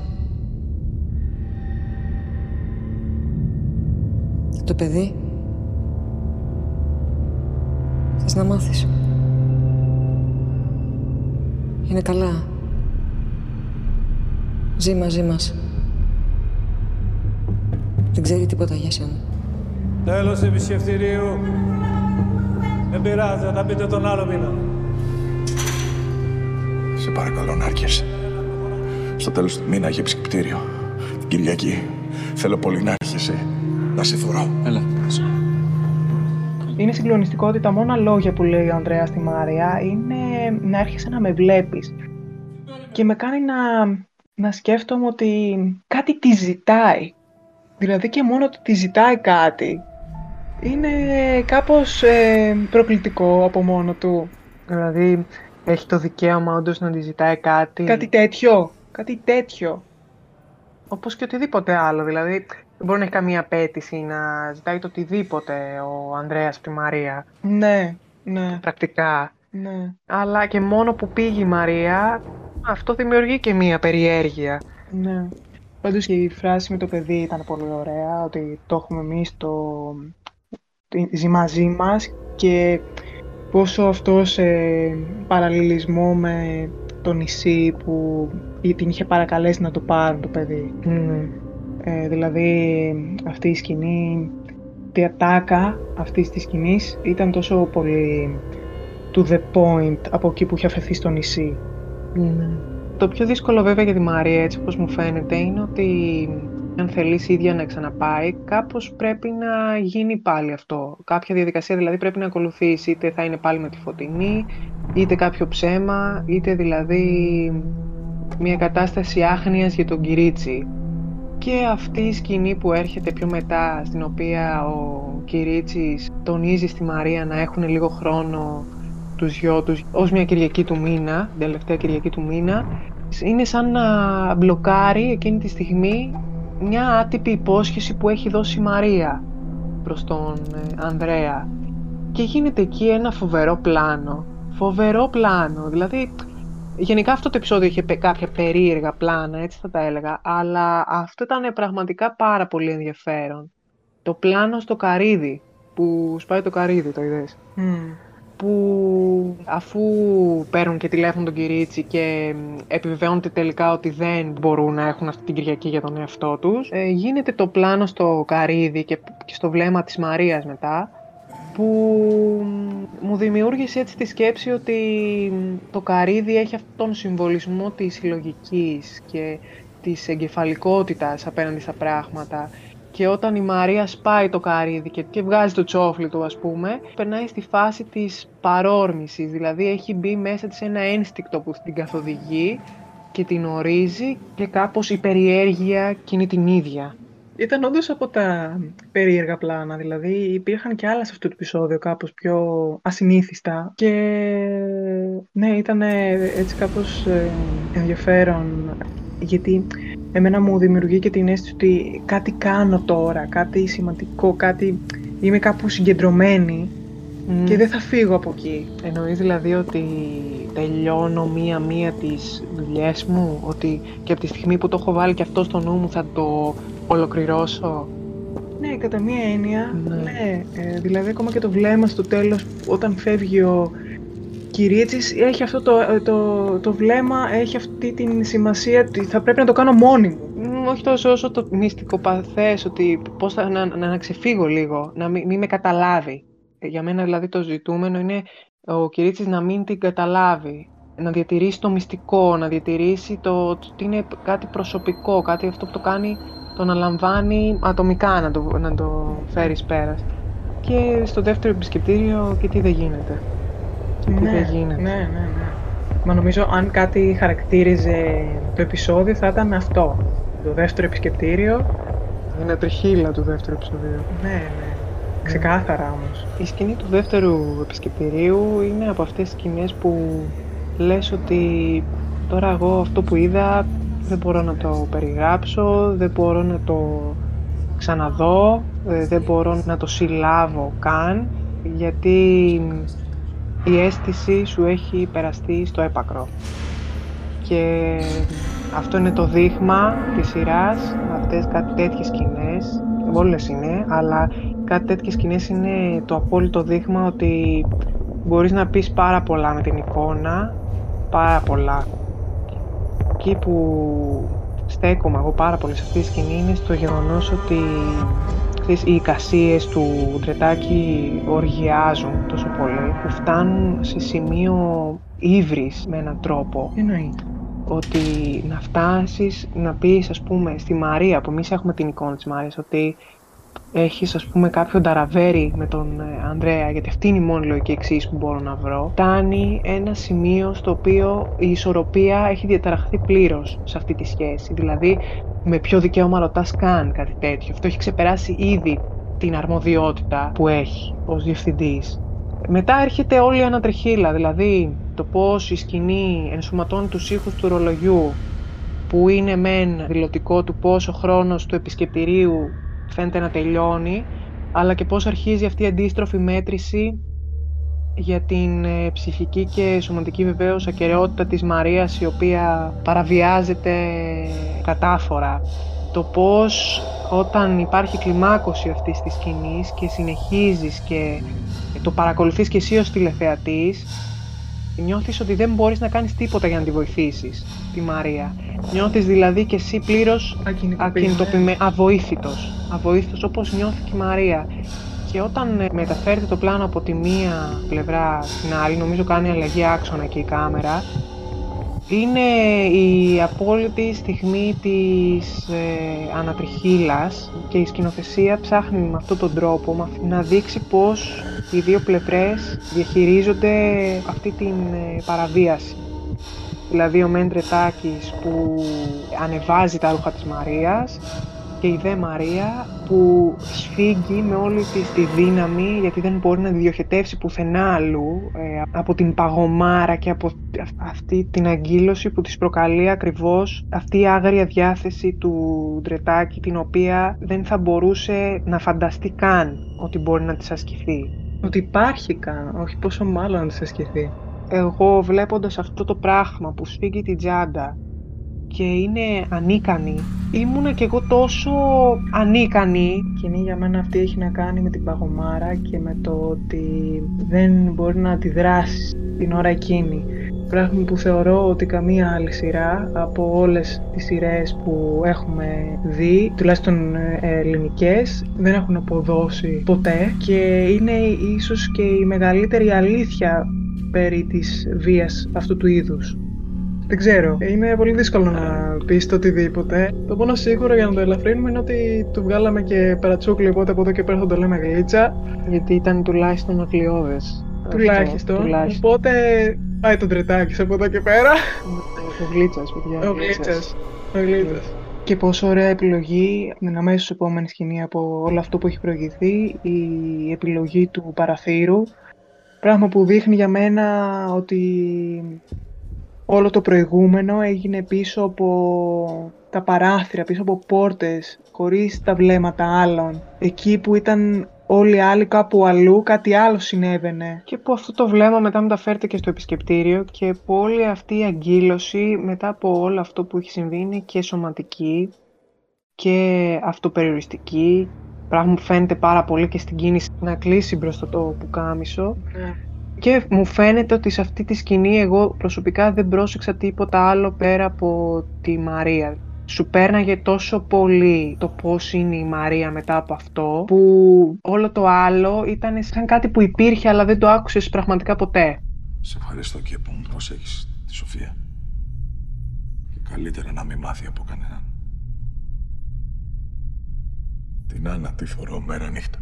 Το παιδί. Θες να μάθεις. Είναι καλά. Ζει μαζί μας. Δεν ξέρει τίποτα για σένα. Τέλος επισκεφτηρίου. Δεν πειράζει, θα τα πείτε τον άλλο μήνα. Σε παρακαλώ να έρχεσαι. Στο τέλος του μήνα έχει επισκεπτήριο. Την Κυριακή. Θέλω πολύ να έρχεσαι. Να σε θωρώ. Έλα. Είναι συγκλονιστικό ότι τα μόνα λόγια που λέει ο Ανδρέας στη Μάρια είναι να έρχεσαι να με βλέπεις. Και με κάνει να, να σκέφτομαι ότι κάτι τη ζητάει. Δηλαδή και μόνο ότι τη ζητάει κάτι είναι κάπως ε, προκλητικό από μόνο του. Δηλαδή έχει το δικαίωμα όντως να τη ζητάει κάτι; Κάτι τέτοιο. Κάτι τέτοιο. Όπως και οτιδήποτε άλλο. Δηλαδή δεν μπορεί να έχει καμία απέτηση να ζητάει το οτιδήποτε ο Ανδρέας από τη Μαρία. Ναι, ναι. Πρακτικά. Ναι. Αλλά και μόνο που πήγε η Μαρία, αυτό δημιουργεί και μία περιέργεια. Ναι. Πάντως και η φράση με το παιδί ήταν πολύ ωραία, ότι το έχουμε εμείς το ζει μαζί μας και πόσο αυτός σε παραλληλισμό με το νησί που την είχε παρακαλέσει να το πάρουν το παιδί. Mm. Ε, δηλαδή αυτή η σκηνή, η ατάκα αυτής της σκηνής ήταν τόσο πολύ to the point από εκεί που είχε αφαιθεί στο νησί. Ναι. Το πιο δύσκολο βέβαια για τη Μαρία, έτσι όπως μου φαίνεται, είναι ότι αν θελήσει ίδια να ξαναπάει, κάπως πρέπει να γίνει πάλι αυτό. Κάποια διαδικασία δηλαδή πρέπει να ακολουθήσει, είτε θα είναι πάλι με τη φωτεινή, είτε κάποιο ψέμα, είτε δηλαδή μια κατάσταση άχνοιας για τον Κυρίτσι. Και αυτή η σκηνή που έρχεται πιο μετά, στην οποία ο Κυρίτσις τονίζει στη Μαρία να έχουν λίγο χρόνο τους γιο τους ως μια Κυριακή του μήνα, την τελευταία Κυριακή του μήνα, είναι σαν να μπλοκάρει εκείνη τη στιγμή μια άτυπη υπόσχεση που έχει δώσει η Μαρία προς τον ε, Ανδρέα. Και γίνεται εκεί ένα φοβερό πλάνο. Φοβερό πλάνο. Δηλαδή, γενικά αυτό το επεισόδιο είχε κάποια περίεργα πλάνα, έτσι θα τα έλεγα, αλλά αυτό ήταν πραγματικά πάρα πολύ ενδιαφέρον. Το πλάνο στο καρύδι, που σπάει το καρύδι, το είδες; Που αφού παίρνουν και τηλέφωνο τον Κυρίτσι και επιβεβαιώνεται τελικά ότι δεν μπορούν να έχουν αυτή την Κυριακή για τον εαυτό τους, ε, γίνεται το πλάνο στο καρύδι και, και στο βλέμμα της Μαρίας μετά, που μου δημιούργησε έτσι τη σκέψη ότι το καρύδι έχει αυτόν τον συμβολισμό της συλλογικής και της εγκεφαλικότητας απέναντι στα πράγματα και όταν η Μαρία σπάει το καρύδι και, και βγάζει το τσόφλι του ας πούμε, περνάει στη φάση της παρόρμησης, δηλαδή έχει μπει μέσα της ένα ένστικτο που την καθοδηγεί και την ορίζει και κάπως η περιέργεια και είναι την ίδια. Ήταν όντως από τα περίεργα πλάνα, δηλαδή υπήρχαν και άλλα σε αυτό το επεισόδιο κάπως πιο ασυνήθιστα. Και ναι, ήταν έτσι κάπως ε, ενδιαφέρον γιατί εμένα μου δημιουργεί και την αίσθηση ότι κάτι κάνω τώρα, κάτι σημαντικό, κάτι είμαι κάπου συγκεντρωμένη και δεν θα φύγω από εκεί. Εννοείς δηλαδή ότι τελειώνω μία-μία τις δουλειές μου, ότι και από τη στιγμή που το έχω βάλει και αυτό στο νου μου θα το ολοκληρώσω; Ναι, κατά μία έννοια, ναι. ναι. Ε, δηλαδή ακόμα και το βλέμμα στο τέλος όταν φεύγει ο Κυρίτσης έχει αυτό το, ε, το, το βλέμμα, έχει αυτή την σημασία ότι θα πρέπει να το κάνω μόνη μου. όχι τόσο όσο το μυστικό παθές, ότι πώς θα, να, να, να ξεφύγω λίγο, να μην, μην με καταλάβει. Για μένα δηλαδή το ζητούμενο είναι ο Κυρίτσης να μην την καταλάβει, να διατηρήσει το μυστικό, να διατηρήσει το ότι είναι κάτι προσωπικό, κάτι αυτό που το κάνει, το αναλαμβάνει ατομικά να το, να το φέρεις πέρας. Και στο δεύτερο επισκεπτήριο και τι δεν γίνεται ναι, Ναι, ναι, ναι. Μα νομίζω αν κάτι χαρακτήριζε το επεισόδιο θα ήταν αυτό. Το δεύτερο επισκεπτήριο. Είναι τριχύλα του δεύτερου επεισοδίου. Ναι, ναι. Ξεκάθαρα όμως. Η σκηνή του δεύτερου επισκεπτηρίου είναι από αυτές τις σκηνές που λες ότι τώρα εγώ αυτό που είδα δεν μπορώ να το περιγράψω, δεν μπορώ να το ξαναδώ, ε, δεν μπορώ να το συλλάβω καν, γιατί η αίσθηση σου έχει περαστεί στο έπακρο. Και αυτό είναι το δείγμα της σειράς, αυτές κάτι τέτοιες σκηνές, όλες είναι, αλλά κάτι τέτοιες σκηνές είναι το απόλυτο δείγμα ότι μπορείς να πεις πάρα πολλά με την εικόνα, πάρα πολλά. Εκεί που στέκομαι εγώ πάρα πολύ σε αυτή τη σκηνή είναι στο γεγονός ότι ξέρεις, οι εικασίες του Ντρετάκη οργιάζουν τόσο πολύ που φτάνουν σε σημείο ύβρις με έναν τρόπο. Εννοείται. Ότι να φτάσεις να πεις ας πούμε στη Μαρία που εμείς έχουμε την εικόνα της Μαρίας ότι έχεις ας πούμε κάποιον ταραβέρι με τον ε, Ανδρέα γιατί αυτή είναι η μόνη λογική εξής που μπορώ να βρω φτάνει ένα σημείο στο οποίο η ισορροπία έχει διαταραχθεί πλήρως σε αυτή τη σχέση. Δηλαδή με ποιο δικαίωμα ρωτάς καν κάτι τέτοιο. Αυτό έχει ξεπεράσει ήδη την αρμοδιότητα που έχει ως διευθυντής. Μετά έρχεται όλη η ανατρεχίλα δηλαδή το πώς η σκηνή ενσωματώνει τους ήχους του ρολογιού που είναι μεν δηλωτικό του πόσο χρόνος του επισκεπτηρίου φαίνεται να τελειώνει, αλλά και πώς αρχίζει αυτή η αντίστροφη μέτρηση για την ε, ψυχική και σωματική βεβαίως ακαιρεότητα της Μαρίας η οποία παραβιάζεται κατάφορα. Το πώς όταν υπάρχει κλιμάκωση αυτής της σκηνής και συνεχίζεις και το παρακολουθείς και εσύ ως τηλεθεατής νιώθεις ότι δεν μπορείς να κάνεις τίποτα για να τη βοηθήσεις, τη Μαρία. Νιώθεις δηλαδή και εσύ πλήρως ακινητοποιημένος, αβοήθητος. Αβοήθητος όπως νιώθει και η Μαρία. Και όταν ε, μεταφέρεται το πλάνο από τη μία πλευρά στην άλλη, νομίζω κάνει αλλαγή άξονα και η κάμερα, είναι η απόλυτη στιγμή της ε, ανατριχίλας και η σκηνοθεσία ψάχνει με αυτόν τον τρόπο να δείξει πώς οι δύο πλευρές διαχειρίζονται αυτή την ε, παραβίαση. Δηλαδή ο Μέντρετάκης που ανεβάζει τα ρούχα της Μαρίας και η Δε Μαρία που σφίγγει με όλη της τη δύναμη γιατί δεν μπορεί να διοχετεύσει πουθενά αλλού ε, από την παγωμάρα και από αυτή την αγκύλωση που της προκαλεί ακριβώς αυτή η άγρια διάθεση του Ντρετάκη την οποία δεν θα μπορούσε να φανταστεί καν ότι μπορεί να της ασκηθεί. Ότι υπάρχει καν, όχι πόσο μάλλον να της ασκηθεί. Εγώ βλέποντας αυτό το πράγμα που σφίγγει την τσάντα και είναι ανίκανη. Ήμουνα κι εγώ τόσο ανίκανη. Και είναι για μένα αυτή έχει να κάνει με την παγωμάρα και με το ότι δεν μπορεί να αντιδράσει την ώρα εκείνη. Πράγμα που θεωρώ ότι καμία άλλη σειρά από όλες τις σειρές που έχουμε δει, τουλάχιστον ε, ελληνικές, δεν έχουν αποδώσει ποτέ και είναι ίσως και η μεγαλύτερη αλήθεια περί της βίας αυτού του είδους. Δεν ξέρω. Είναι πολύ δύσκολο να πεις το οτιδήποτε. Το μόνο σίγουρο για να το ελαφρύνουμε είναι ότι του βγάλαμε και παρατσούκλι, οπότε από εδώ και πέρα θα το λέμε γλίτσα. Γιατί ήταν τουλάχιστον αγλιώδε. Τουλάχιστον. τουλάχιστον. Οπότε πάει τον τρετάκι από εδώ και πέρα. Ο γλίτσας, παιδιά. Ο γλίτσας. Ο γλίτσας. Και πόσο ωραία επιλογή, την αμέσως επόμενη σκηνή από όλο αυτό που έχει προηγηθεί, η επιλογή του παραθύρου. Πράγμα που δείχνει για μένα ότι όλο το προηγούμενο έγινε πίσω από τα παράθυρα, πίσω από πόρτες, χωρίς τα βλέμματα άλλων. Εκεί που ήταν όλοι οι άλλοι κάπου αλλού, κάτι άλλο συνέβαινε. Και που αυτό το βλέμμα μετά μεταφέρεται και στο επισκεπτήριο και που όλη αυτή η αγκύλωση μετά από όλο αυτό που έχει συμβεί είναι και σωματική και αυτοπεριοριστική. Πράγμα που φαίνεται πάρα πολύ και στην κίνηση να κλείσει μπροστά το πουκάμισο. Ναι. Και μου φαίνεται ότι σε αυτή τη σκηνή εγώ προσωπικά δεν πρόσεξα τίποτα άλλο πέρα από τη Μαρία. Σου πέρναγε τόσο πολύ το πώς είναι η Μαρία μετά από αυτό, που όλο το άλλο ήταν σαν κάτι που υπήρχε αλλά δεν το άκουσες πραγματικά ποτέ. Σε ευχαριστώ και που μου προσέχεις τη Σοφία; Και καλύτερα να μην μάθει από κανέναν. Την Άννα τη θωρώ μέρα νύχτα.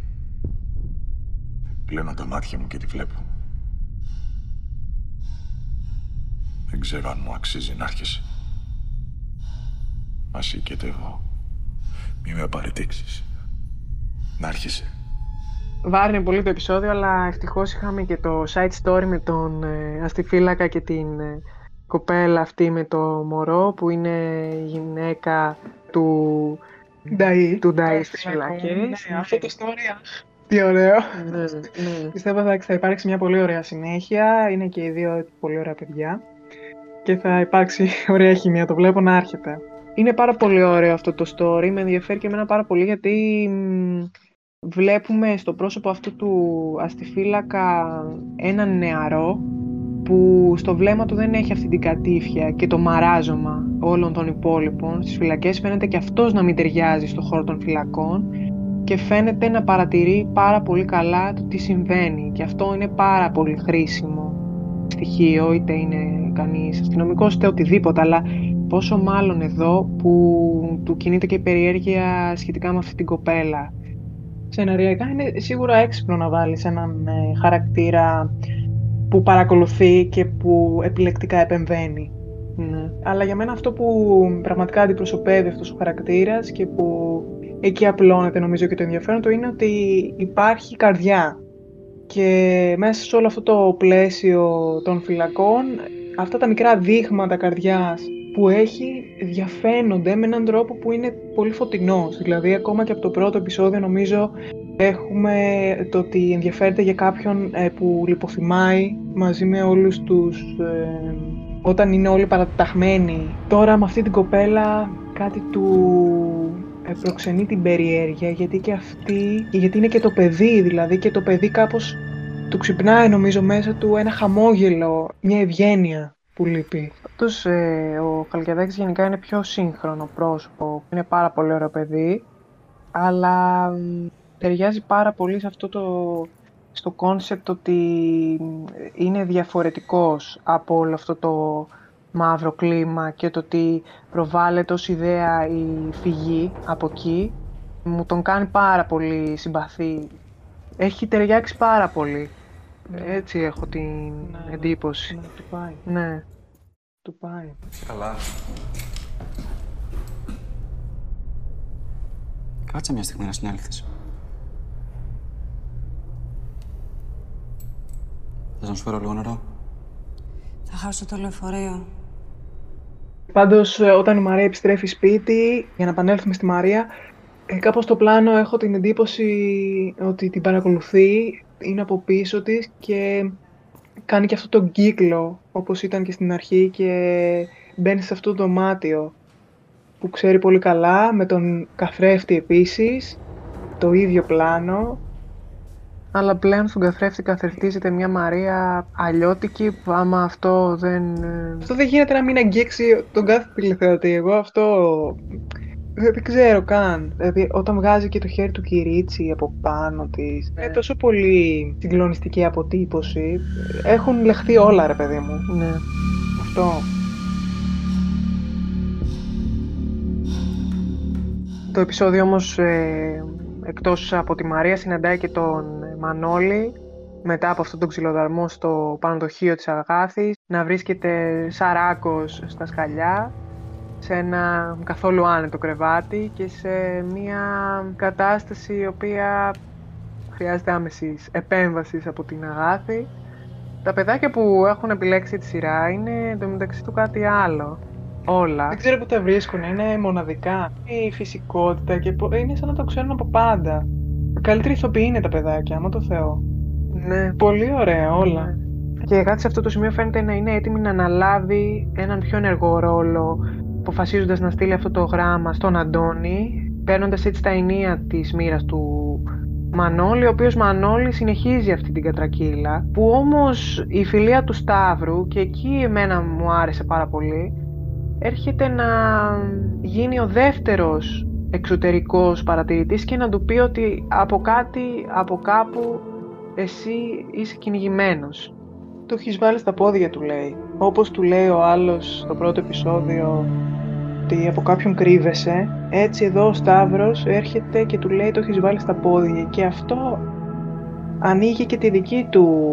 Πλένω τα μάτια μου και τη βλέπω. Δεν ξέρω αν μου αξίζει να έρχεσαι. Μας εγώ. Μη με παρετήξεις. Να έρχεσαι. Βάρνει πολύ το επεισόδιο, αλλά ευτυχώς είχαμε και το side story με τον ε, αστιφύλακα και την ε, κοπέλα αυτή με το μωρό, που είναι η γυναίκα του Νταΐ, του Νταΐ στις φυλακές. Ναι, αυτό το story, τι ωραίο. Ναι, ναι. Πιστεύω ότι θα υπάρξει μια πολύ ωραία συνέχεια. Είναι και οι δύο πολύ ωραία παιδιά και θα υπάρξει ωραία χημία. Το βλέπω να έρχεται. Είναι πάρα πολύ ωραίο αυτό το story. Με ενδιαφέρει και εμένα πάρα πολύ γιατί βλέπουμε στο πρόσωπο αυτού του αστιφύλακα έναν νεαρό που στο βλέμμα του δεν έχει αυτή την κατήφια και το μαράζωμα όλων των υπόλοιπων στις φυλακές φαίνεται και αυτός να μην ταιριάζει στο χώρο των φυλακών και φαίνεται να παρατηρεί πάρα πολύ καλά το τι συμβαίνει και αυτό είναι πάρα πολύ χρήσιμο στοιχείο, είτε είναι κανείς αστυνομικός είτε οτιδήποτε, αλλά πόσο μάλλον εδώ που του κινείται και η περιέργεια σχετικά με αυτή την κοπέλα. Σεναριακά είναι σίγουρα έξυπνο να βάλεις έναν ε, χαρακτήρα που παρακολουθεί και που επιλεκτικά επεμβαίνει. Ναι. Αλλά για μένα αυτό που πραγματικά αντιπροσωπεύει αυτός ο χαρακτήρας και που εκεί απλώνεται νομίζω και το ενδιαφέρον του είναι ότι υπάρχει καρδιά και μέσα σε όλο αυτό το πλαίσιο των φυλακών, αυτά τα μικρά δείγματα καρδιάς που έχει διαφαίνονται με έναν τρόπο που είναι πολύ φωτεινός. Δηλαδή, ακόμα και από το πρώτο επεισόδιο νομίζω έχουμε το ότι ενδιαφέρεται για κάποιον ε, που λιποθυμάει μαζί με όλους τους... Ε, όταν είναι όλοι παραταχμένοι. Τώρα με αυτή την κοπέλα κάτι του ε, προξενεί την περιέργεια γιατί και αυτή, γιατί είναι και το παιδί δηλαδή και το παιδί κάπως του ξυπνάει νομίζω μέσα του ένα χαμόγελο, μια ευγένεια που λείπει. Αυτός ε, ο Χαλκιαδάκης γενικά είναι πιο σύγχρονο πρόσωπο, είναι πάρα πολύ ωραίο παιδί, αλλά ταιριάζει πάρα πολύ σε αυτό το στο κόνσεπτ ότι είναι διαφορετικός από όλο αυτό το μαύρο κλίμα και το ότι προβάλλεται ως ιδέα η φυγή από εκεί. Μου τον κάνει πάρα πολύ συμπαθή. Έχει ταιριάξει πάρα πολύ. Ναι. Έτσι έχω την ναι, ναι. εντύπωση. Ναι, του πάει. Ναι. Του πάει. Καλά. Κάτσε μια στιγμή να συνέλθεις. Θες να σου φέρω λίγο νερό; Θα χάσω το λεωφορείο. Πάντως, ε, όταν η Μαρία επιστρέφει σπίτι, για να επανέλθουμε στη Μαρία, ε, κάπως στο πλάνο έχω την εντύπωση ότι την παρακολουθεί, είναι από πίσω της και κάνει και αυτό τον κύκλο, όπως ήταν και στην αρχή και μπαίνει σε αυτό το δωμάτιο που ξέρει πολύ καλά, με τον καθρέφτη επίσης, το ίδιο πλάνο. Αλλά πλέον στον καθρέφτη καθρεφτίζεται μια Μαρία αλλιώτικη που άμα αυτό δεν... ε, Αυτό δεν γίνεται να μην αγγίξει τον κάθε τηλεθεατή. Εγώ αυτό δεν, δεν ξέρω καν. Δηλαδή, όταν βγάζει και το χέρι του Κυρίτσι από πάνω της, είναι τόσο πολύ συγκλονιστική αποτύπωση. Έχουν λεχθεί όλα, ρε παιδί μου. Ναι. Αυτό. Το επεισόδιο όμως, ε, εκτός από τη Μαρία, συναντάει και τον Μανώλη μετά από αυτόν τον ξυλοδαρμό στο πανοδοχείο της Αγάθης να βρίσκεται σαράκος στα σκαλιά σε ένα καθόλου άνετο κρεβάτι και σε μια κατάσταση η οποία χρειάζεται άμεσης επέμβασης από την Αγάθη. Τα παιδάκια που έχουν επιλέξει τη σειρά είναι εντωμεταξύ του κάτι άλλο. Όλα. Δεν ξέρω πού τα βρίσκουν, είναι μοναδικά. Η φυσικότητα και πο- είναι σαν να το ξέρουν από πάντα. Καλύτερη ηθοποιοί είναι τα παιδάκια, άμα το Θεό. Ναι. Πολύ ωραία όλα. Και η Αγάθη σε αυτό το σημείο φαίνεται να είναι έτοιμη να αναλάβει έναν πιο ενεργό ρόλο, αποφασίζοντας να στείλει αυτό το γράμμα στον Αντώνη, παίρνοντας έτσι τα ενία της μοίρας του Μανώλη, ο οποίος Μανώλη συνεχίζει αυτή την κατρακύλα, που όμως η φιλία του Σταύρου, και εκεί εμένα μου άρεσε πάρα πολύ, έρχεται να γίνει ο δεύτερος εξωτερικός παρατηρητής και να του πει ότι από κάτι, από κάπου, εσύ είσαι κυνηγημένος. Το έχεις βάλει στα πόδια του, λέει. Όπως του λέει ο άλλος στο πρώτο επεισόδιο ότι από κάποιον κρύβεσαι, έτσι εδώ ο Σταύρος έρχεται και του λέει το έχεις βάλει στα πόδια και αυτό ανοίγει και τη δική του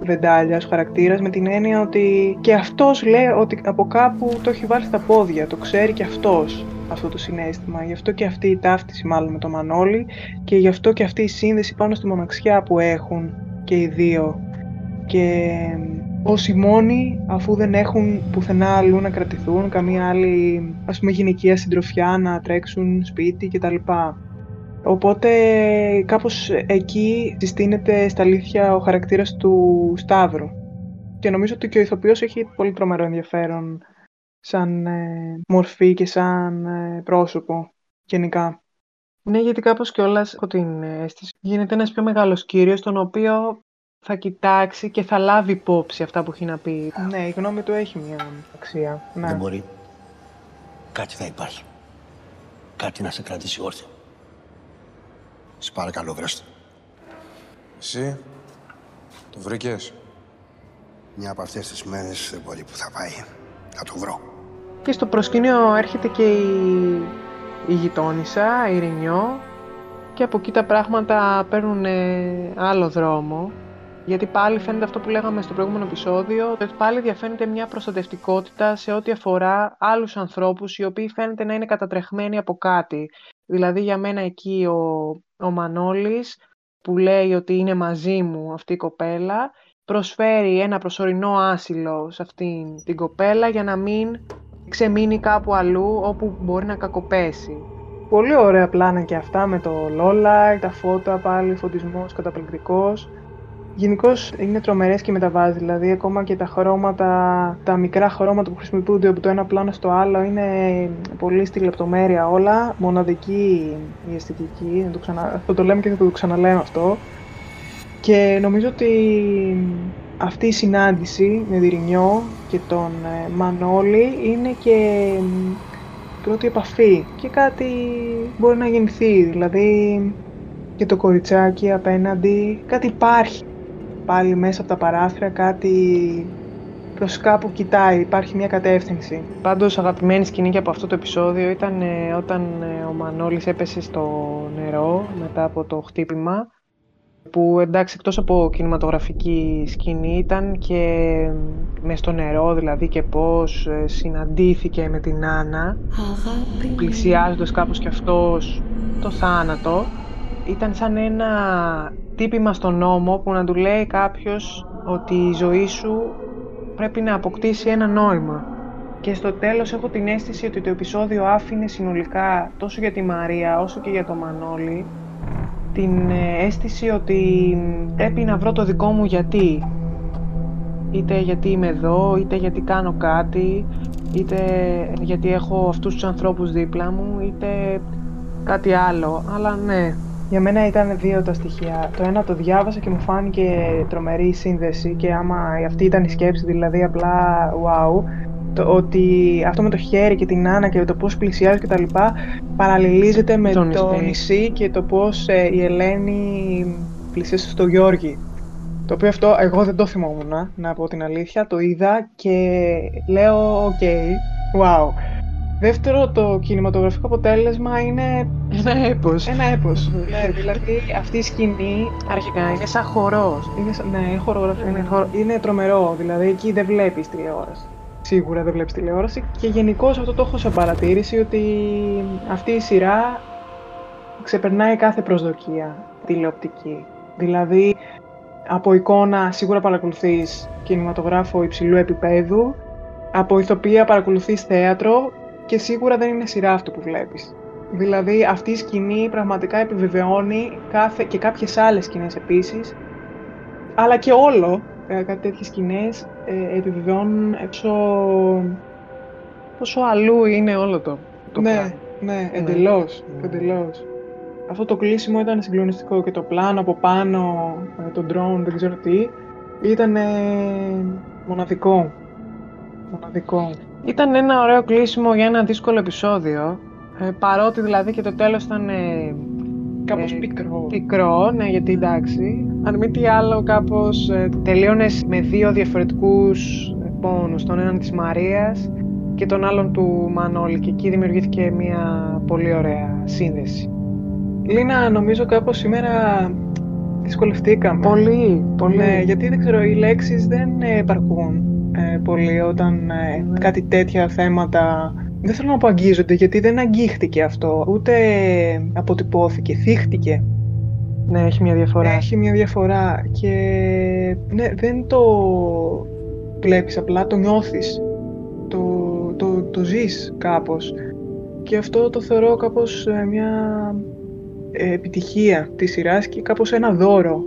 βεντάλια ως χαρακτήρας με την έννοια ότι και αυτός λέει ότι από κάπου το έχει βάλει στα πόδια, το ξέρει και αυτός αυτό το συνέστημα. Γι' αυτό και αυτή η ταύτιση μάλλον με το Μανώλη και γι' αυτό και αυτή η σύνδεση πάνω στη μοναξιά που έχουν και οι δύο. Και όσοι μόνοι, αφού δεν έχουν πουθενά αλλού να κρατηθούν, καμία άλλη ας πούμε γυναικεία συντροφιά να τρέξουν σπίτι κτλ. Οπότε κάπως εκεί συστήνεται στα αλήθεια ο χαρακτήρας του Σταύρου. Και νομίζω ότι και ο ηθοποιός έχει πολύ τρομερό ενδιαφέρον σαν ε, μορφή και σαν ε, πρόσωπο γενικά. Ναι, γιατί κάπως κιόλας έχω την αίσθηση γίνεται ένας πιο μεγάλος κύριος, τον οποίο θα κοιτάξει και θα λάβει υπόψη αυτά που έχει να πει. Ναι, η γνώμη του έχει μια αξία. Ναι. Δεν μπορεί. Κάτι θα υπάρχει. Κάτι να σε κρατήσει όρθιο. Σε παρακαλώ, βρέστε. Εσύ, το βρήκες; Μια από αυτές τις μέρες δεν μπορεί που θα πάει. Θα το βρω. Και στο προσκήνιο έρχεται και η, η γειτόνισσα, η Ρινιό, και από εκεί τα πράγματα παίρνουν ε, άλλο δρόμο. Γιατί πάλι φαίνεται αυτό που λέγαμε στο προηγούμενο επεισόδιο, ότι πάλι διαφαίνεται μια προστατευτικότητα σε ό,τι αφορά άλλους ανθρώπους οι οποίοι φαίνεται να είναι κατατρεχμένοι από κάτι. Δηλαδή για μένα εκεί ο, ο Μανώλης που λέει ότι είναι μαζί μου αυτή η κοπέλα προσφέρει ένα προσωρινό άσυλο σε αυτήν την κοπέλα για να μην ξεμείνει κάπου αλλού όπου μπορεί να κακοπέσει. Πολύ ωραία πλάνα και αυτά με το Lola, τα φώτα πάλι, φωτισμός καταπληκτικός. Γενικώς είναι τρομερές και μεταβάζει. Δηλαδή, ακόμα και τα χρώματα, τα μικρά χρώματα που χρησιμοποιούνται από το ένα πλάνο στο άλλο είναι πολύ στη λεπτομέρεια όλα. Μοναδική η αισθητική. Να το ξανα... Θα το λέμε και θα το ξαναλέμε αυτό. Και νομίζω ότι αυτή η συνάντηση με Δυρινιό και τον ε, Μανώλη είναι και πρώτη επαφή και κάτι μπορεί να γεννηθεί. Δηλαδή και το κοριτσάκι απέναντι, κάτι υπάρχει πάλι μέσα από τα παράθυρα, κάτι προς κάπου κοιτάει, υπάρχει μια κατεύθυνση. Πάντως αγαπημένη σκηνή και από αυτό το επεισόδιο ήταν ε, όταν ε, ο Μανώλης έπεσε στο νερό μετά από το χτύπημα που εντάξει εκτός από κινηματογραφική σκηνή ήταν και μες στο νερό δηλαδή και πώς ε, συναντήθηκε με την Άννα πλησιάζοντας κάπως και αυτός το θάνατο ήταν σαν ένα τύπημα στον νόμο που να του λέει κάποιος ότι η ζωή σου πρέπει να αποκτήσει ένα νόημα. Και στο τέλος έχω την αίσθηση ότι το επεισόδιο άφηνε συνολικά τόσο για τη Μαρία όσο και για το Μανώλη την ε, αίσθηση ότι πρέπει να βρω το δικό μου γιατί. Είτε γιατί είμαι εδώ, είτε γιατί κάνω κάτι, είτε γιατί έχω αυτούς τους ανθρώπους δίπλα μου, είτε κάτι άλλο. Αλλά ναι, για μένα ήταν δύο τα στοιχεία. Το ένα το διάβασα και μου φάνηκε τρομερή σύνδεση και άμα αυτή ήταν η σκέψη, δηλαδή απλά wow, το ότι αυτό με το χέρι και την Άννα και το πώς πλησιάζει και τα λοιπά παραλληλίζεται με το, νησί και το πώς ε, η Ελένη πλησίασε στο Γιώργη. Το οποίο αυτό εγώ δεν το θυμόμουν, να πω την αλήθεια. Το είδα και λέω, οκ, wow. Δεύτερο, το κινηματογραφικό αποτέλεσμα είναι... Ένα έπος. Ένα έπος. ναι, δηλαδή αυτή η σκηνή... Αρχικά είναι σαν χορός. Είναι, ναι, χορογραφία. Είναι, χορο... είναι τρομερό, δηλαδή εκεί δεν βλέπεις τηλεόραση. Σίγουρα δεν βλέπεις τηλεόραση και γενικώς αυτό το έχω σε παρατήρηση ότι αυτή η σειρά ξεπερνάει κάθε προσδοκία τηλεοπτική. Δηλαδή, από εικόνα σίγουρα παρακολουθείς κινηματογράφο υψηλού επίπεδου, από ηθοποιία παρακολουθείς θέατρο και σίγουρα δεν είναι σειρά αυτό που βλέπεις. Δηλαδή αυτή η σκηνή πραγματικά επιβεβαιώνει κάθε, και κάποιες άλλες σκηνές επίσης, αλλά και όλο, ε, κάτι τέτοιες σκηνές ε, επιβεβαιώνουν έξω... Πόσο αλλού είναι όλο το, το ναι, πράγμα. Ναι, εντελώς, ναι. εντελώς. Αυτό το κλείσιμο ήταν συγκλονιστικό και το πλάνο από πάνω, ε, το drone, δεν ξέρω τι, ήταν μοναδικό. Μοναδικό. Ήταν ένα ωραίο κλείσιμο για ένα δύσκολο επεισόδιο. Ε, παρότι δηλαδή και το τέλος ήταν ε, κάπως ε, πικρό. Πικρό, ναι, γιατί εντάξει. Αν μη τι άλλο, κάπως ε, τελείωνες με δύο διαφορετικούς ε, πόνους. Τον έναν της Μαρίας και τον άλλον του Μανώλη. Και εκεί δημιουργήθηκε μια πολύ ωραία σύνδεση. Λίνα, νομίζω κάπως σήμερα δυσκολευτήκαμε. Πολύ, πολύ. Ναι, γιατί δεν ξέρω, οι λέξεις δεν επαρκούν ε, πολύ όταν ε, κάτι τέτοια θέματα δεν θέλω να πω αγγίζονται γιατί δεν αγγίχτηκε αυτό ούτε αποτυπώθηκε, θύχτηκε ναι, έχει μια διαφορά. Έχει μια διαφορά και ναι, δεν το βλέπεις απλά, το νιώθεις. Το, το, το ζεις κάπως. Και αυτό το θεωρώ κάπως ε, μια ε, επιτυχία της σειράς και κάπως ένα δώρο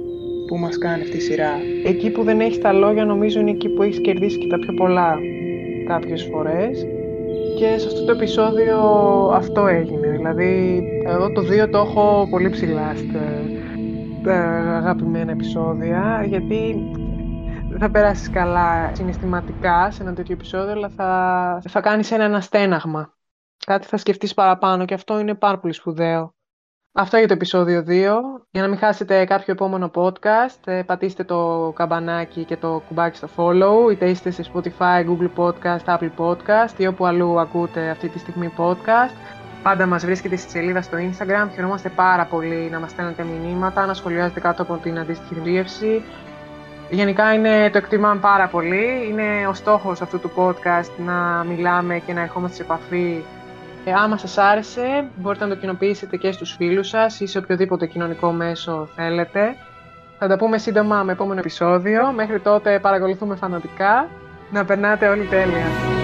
που μας κάνει αυτή η σειρά. Εκεί που δεν έχεις τα λόγια νομίζω είναι εκεί που έχεις κερδίσει και τα πιο πολλά κάποιες φορές και σε αυτό το επεισόδιο αυτό έγινε. Δηλαδή εγώ το 2 το έχω πολύ ψηλά στα αγαπημένα επεισόδια γιατί θα περάσεις καλά συναισθηματικά σε ένα τέτοιο επεισόδιο αλλά θα, θα κάνεις ένα αναστέναγμα. Κάτι θα σκεφτείς παραπάνω και αυτό είναι πάρα πολύ σπουδαίο. Αυτό για το επεισόδιο 2. Για να μην χάσετε κάποιο επόμενο podcast, ε, πατήστε το καμπανάκι και το κουμπάκι στο follow, είτε είστε σε Spotify, Google Podcast, Apple Podcast ή όπου αλλού ακούτε αυτή τη στιγμή podcast. Πάντα μας βρίσκεται στη σελίδα στο Instagram. Χαιρόμαστε πάρα πολύ να μας στέλνετε μηνύματα, να σχολιάζετε κάτω από την αντίστοιχη δημιουργήση. Γενικά είναι, το εκτιμάμε πάρα πολύ. Είναι ο στόχος αυτού του podcast να μιλάμε και να ερχόμαστε σε επαφή ε, άμα σας άρεσε, μπορείτε να το κοινοποιήσετε και στους φίλους σας ή σε οποιοδήποτε κοινωνικό μέσο θέλετε. Θα τα πούμε σύντομα με επόμενο επεισόδιο. Μέχρι τότε παρακολουθούμε φανατικά. Να περνάτε όλοι τέλεια.